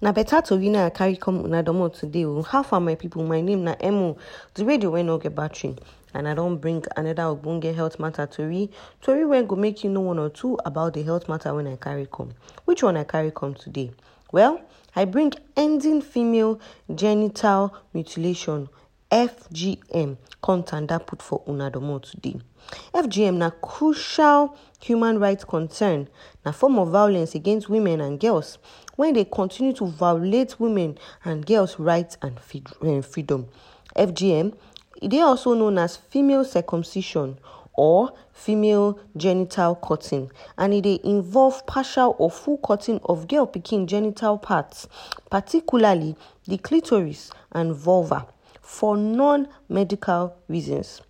na better tori na I carry come una domot today o. How far my people? My name na Emo, the radio wey no get battery. And I don bring another ogbonge health matter tori. Tori wey go make you know one or two about the health matter wey I carry come. Which one I carry come today? Well, I bring ending female genital mutilation FGM come tanda put for una domot today. FGM na crucial human rights concern na form of violence against women and girls when they continue to violate women and girls rights and eh, freedom. FGM they dey also known as female circumcision or female genital cutting and dey involve partial or full cutting of girl pikin genital parts particularly the clitoris and vulva for non-medical reasons.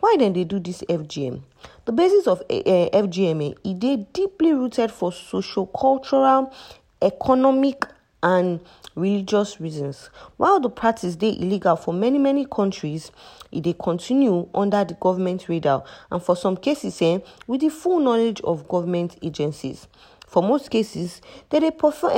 Why dem they do this FGM? The basis of FGM e dey deeply rooted for socio-cultural, economic and religious reasons. While the practice they illegal for many many countries, e dey continue under the government radar and for some cases um with the full knowledge of government agencies. For most cases, dem dey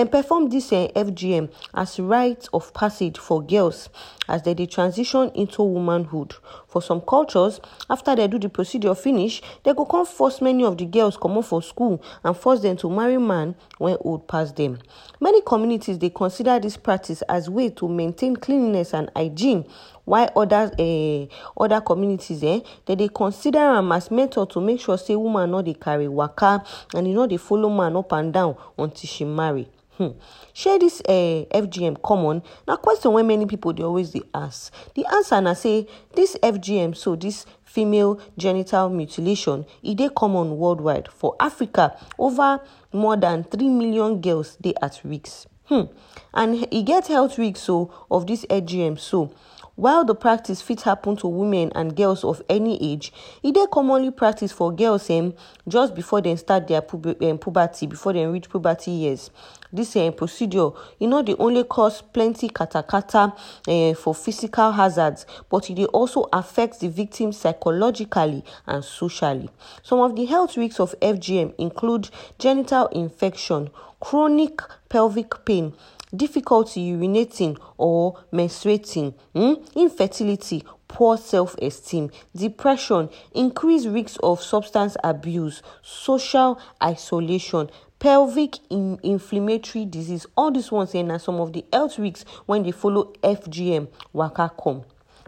perform this um FGM as rites of passage for girls as they, dey transition into womanhood. For some cultures, after they do the procedure finish, they go come force many of the girls comot for school and force them to marry man when old pass them. Many communities they consider this practice as way to maintain cleanliness and hygiene while other um other communities um dem dey consider am as method to make sure sey woman no dey carry waka and e no dey follow man up and down until she marry. um Shey dis um FGM common? Na question wey many people dey always dey ask. The answer na say this FGM so this female genital mutilation e dey common worldwide. For Africa, over more than three million girls dey at risk um and e get health risk so of this FGM so. While the practice fit happen to women and girls of any age, e dey commonly practice for girls um just before dem start their puberty before dem reach puberty years. This um procedure e no dey only cause plenty katakata um for physical hazards but e dey also affect the victim psychologically and socially. Some of the health risks of FGM include genital infection, chronic pelvic pain, difficulty urinating or menstruating, um infertility, poor self-esteem, depression, increased risk of substance abuse, social isolation, pelvic inflammatory disease. All these ones um na some of the health risk when they follow FGM waka come.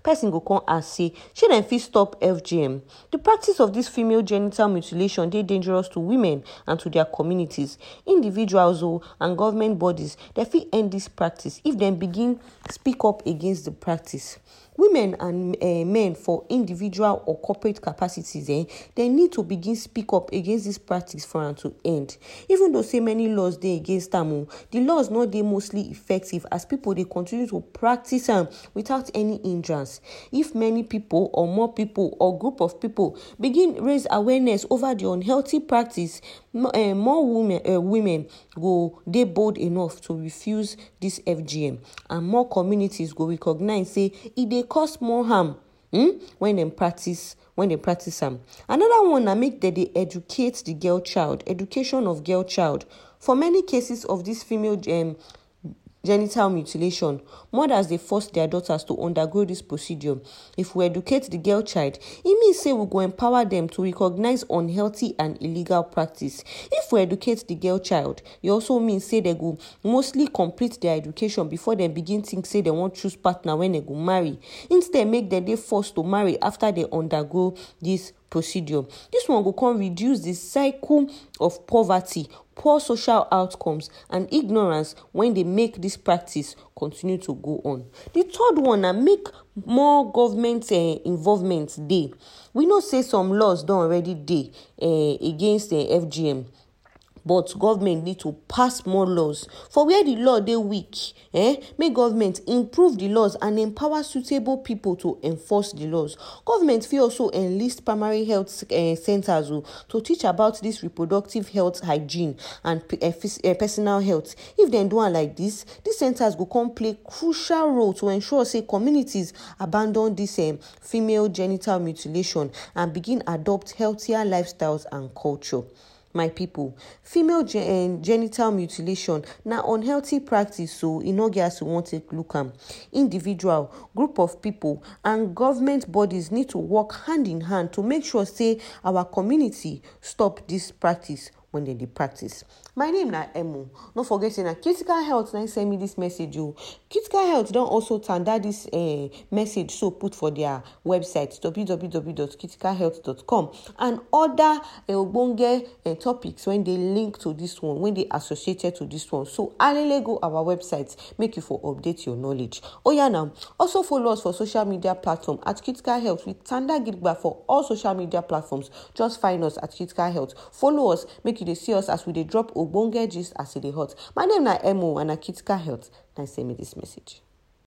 Person go come ask sey shey dem fit stop FGM? The practice of dis female genital mutilation dey dangerous to women and to their communities. Individuals o and government bodies dem fit end dis practice if dem begin speak up against the practice. Women and um men for individual or corporate capacities um dem need to begin speak up against dis practice for am to end. Even though sey many laws dey against am o, the laws no dey mostly effective as pipu dey continue to practice am without any hindrance. If many people, or more people, or group of people begin raise awareness over the unhealthy practice, um more women um women go dey bold enough to refuse this FGM and more communities go recognize sey e dey cause more harm um when dem practice when dem practice am. Another one na make dem dey educate the girl child. Education of girl child. For many cases of this female um genital mutilation, mothers dey force their daughters to undergo dis procedure. If we educate the girl child, e mean say we go empower dem to recognize unhealthy and illegal practice. If we educate the girl child, e also mean say dem go mostly complete their education before dem begin think sey dem wan choose partner wey dem go marry. Instead make dem dey forced to marry after dem undergo dis procedure. Dis one go come reduce the cycle of poverty, poor social outcomes and ignorance wey dey make dis practice continue to go on. The third one na make more government um involvement dey. We know sey some laws don already dey um against um FGM but government need to pass more laws. For where the law dey weak um make government improve the laws and empower suitable people to enforce the laws. Government fit also enlist primary health um centers o to teach about this reproductive health hygiene and personal health. If dem do am like this these centers go come play crucial role to ensure sey communities abandon this um female genital mutilation and begin adopt healthier lifestyles and culture. My people. Female gen eh, genital mutilation. Na unhealthy practice so e no get as you wan take look am. Individual group of people and government bodies need to work hand in hand to make sure say our community stop this practice when dem dey practice. My name na emo no forget say na critical health na send me this message o critical health don also tanda this uh, message so put for their website www.criticalhealth.com and other uh, ogbonge uh, topics wey dey link to this one wey dey associated to this one. So alele go our website make you for update your knowledge. Oya now also follow us for social media platform at critical health. With tanda gidigba for all social media platforms. Just find us at critical health. Follow us make you dey see us as we dey drop ogbonge gist as e dey hot my name na emo and na critical health na send me dis message.